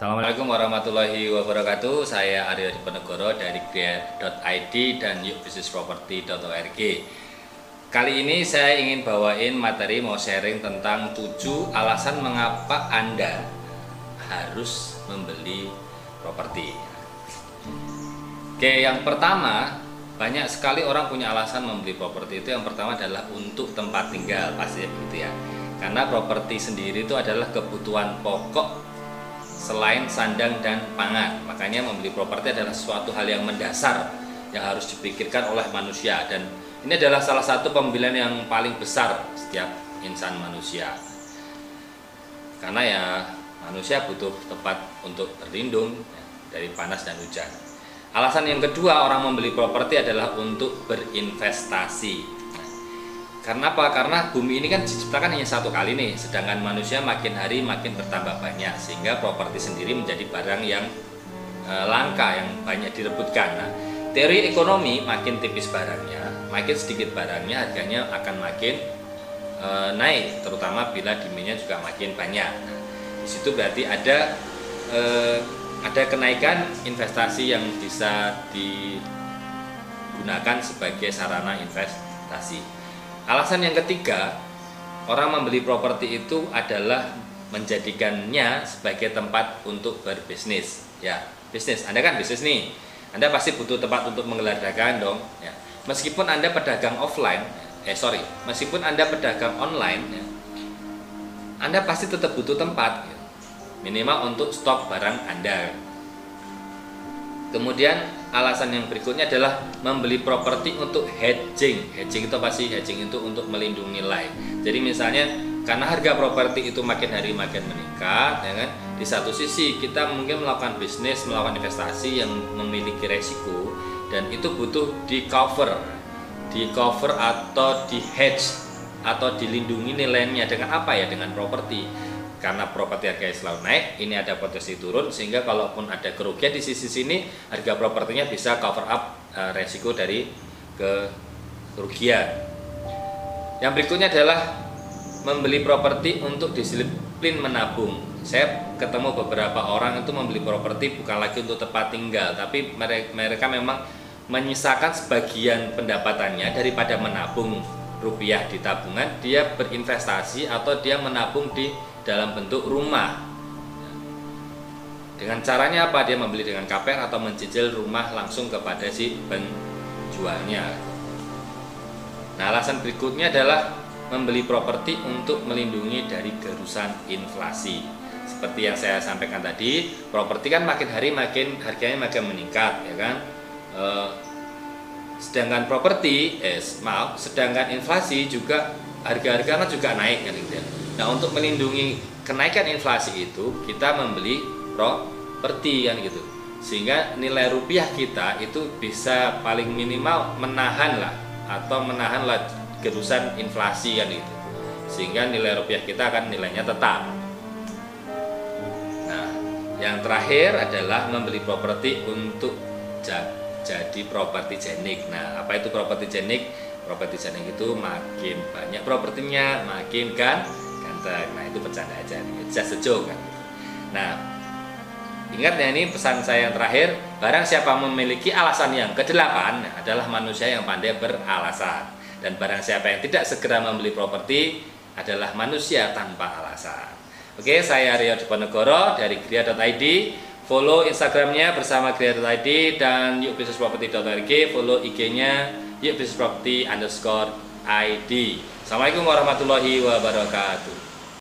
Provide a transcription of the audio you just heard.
Assalamualaikum warahmatullahi wabarakatuh. Saya Aryo Diponegoro dari Gria.id dan yukbisnisproperty.org. Kali ini saya ingin bawain materi mau sharing tentang 7 alasan mengapa Anda harus membeli properti. Oke, yang pertama, banyak sekali orang punya alasan membeli properti itu. Yang pertama adalah untuk tempat tinggal, pasti begitu ya. Karena properti sendiri itu adalah kebutuhan pokok selain sandang dan pangan. Makanya membeli properti adalah suatu hal yang mendasar yang harus dipikirkan oleh manusia dan ini adalah salah satu pembelian yang paling besar setiap insan manusia. Karena ya manusia butuh tempat untuk berlindung dari panas dan hujan. Alasan yang kedua orang membeli properti adalah untuk berinvestasi. Karena apa? Karena bumi ini kan diciptakan hanya satu kali nih, sedangkan manusia makin hari makin bertambah banyak, sehingga properti sendiri menjadi barang yang e, langka, yang banyak direbutkan. Nah, teori ekonomi makin tipis barangnya, makin sedikit barangnya, harganya akan makin e, naik, terutama bila demandnya juga makin banyak. Nah, di situ berarti ada e, ada kenaikan investasi yang bisa digunakan sebagai sarana investasi. Alasan yang ketiga, orang membeli properti itu adalah menjadikannya sebagai tempat untuk berbisnis. Ya, bisnis. Anda kan bisnis nih. Anda pasti butuh tempat untuk menggelar dagangan dong. Ya. Meskipun Anda pedagang offline, eh sorry, meskipun Anda pedagang online, ya, Anda pasti tetap butuh tempat, ya. minimal untuk stok barang Anda. Kemudian alasan yang berikutnya adalah membeli properti untuk hedging. Hedging itu apa sih? Hedging itu untuk melindungi nilai. Jadi misalnya karena harga properti itu makin hari makin meningkat, ya kan? Di satu sisi kita mungkin melakukan bisnis, melakukan investasi yang memiliki resiko dan itu butuh di cover, di cover atau di hedge atau dilindungi nilainya dengan apa ya? Dengan properti karena properti harganya selalu naik, ini ada potensi turun sehingga kalaupun ada kerugian di sisi sini, harga propertinya bisa cover up uh, resiko dari kerugian. Yang berikutnya adalah membeli properti untuk disiplin menabung. Saya ketemu beberapa orang itu membeli properti bukan lagi untuk tempat tinggal, tapi mereka memang menyisakan sebagian pendapatannya daripada menabung rupiah di tabungan, dia berinvestasi atau dia menabung di dalam bentuk rumah. Dengan caranya apa? Dia membeli dengan KPR atau mencicil rumah langsung kepada si penjualnya. Nah, alasan berikutnya adalah membeli properti untuk melindungi dari gerusan inflasi. Seperti yang saya sampaikan tadi, properti kan makin hari makin harganya makin meningkat, ya kan? E, sedangkan properti, eh maaf, sedangkan inflasi juga harga-harga kan juga naik kan gitu ya. Nah, untuk melindungi kenaikan inflasi itu, kita membeli properti kan gitu. Sehingga nilai rupiah kita itu bisa paling minimal menahan lah atau menahan lah gerusan inflasi kan gitu. Sehingga nilai rupiah kita akan nilainya tetap. Nah, yang terakhir adalah membeli properti untuk jadi properti jenik. Nah, apa itu properti jenik? Properti jenik itu makin banyak propertinya, makin kan ganteng nah itu bercanda aja nih. Just a kan? Nah ingat ya ini pesan saya yang terakhir. Barang siapa memiliki alasan yang kedelapan adalah manusia yang pandai beralasan. Dan barang siapa yang tidak segera membeli properti adalah manusia tanpa alasan. Oke saya Rio Diponegoro dari Gria.id follow Instagramnya bersama Gria.id dan yukbisnisproperty.org follow IG-nya yukbisnisproperty underscore ID Assalamualaikum warahmatullahi wabarakatuh